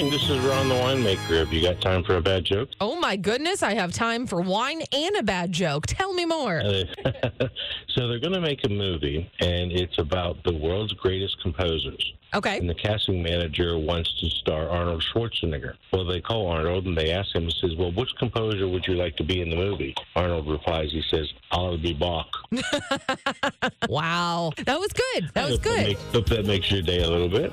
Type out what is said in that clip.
Morning, this is Ron the winemaker. Have you got time for a bad joke? Oh my goodness, I have time for wine and a bad joke. Tell me more. Uh, so they're going to make a movie, and it's about the world's greatest composers. Okay. And the casting manager wants to star Arnold Schwarzenegger. Well, they call Arnold and they ask him, he says, Well, which composer would you like to be in the movie? Arnold replies, He says, I'll be Bach. wow. That was good. That was that, good. makes, hope that makes your day a little bit.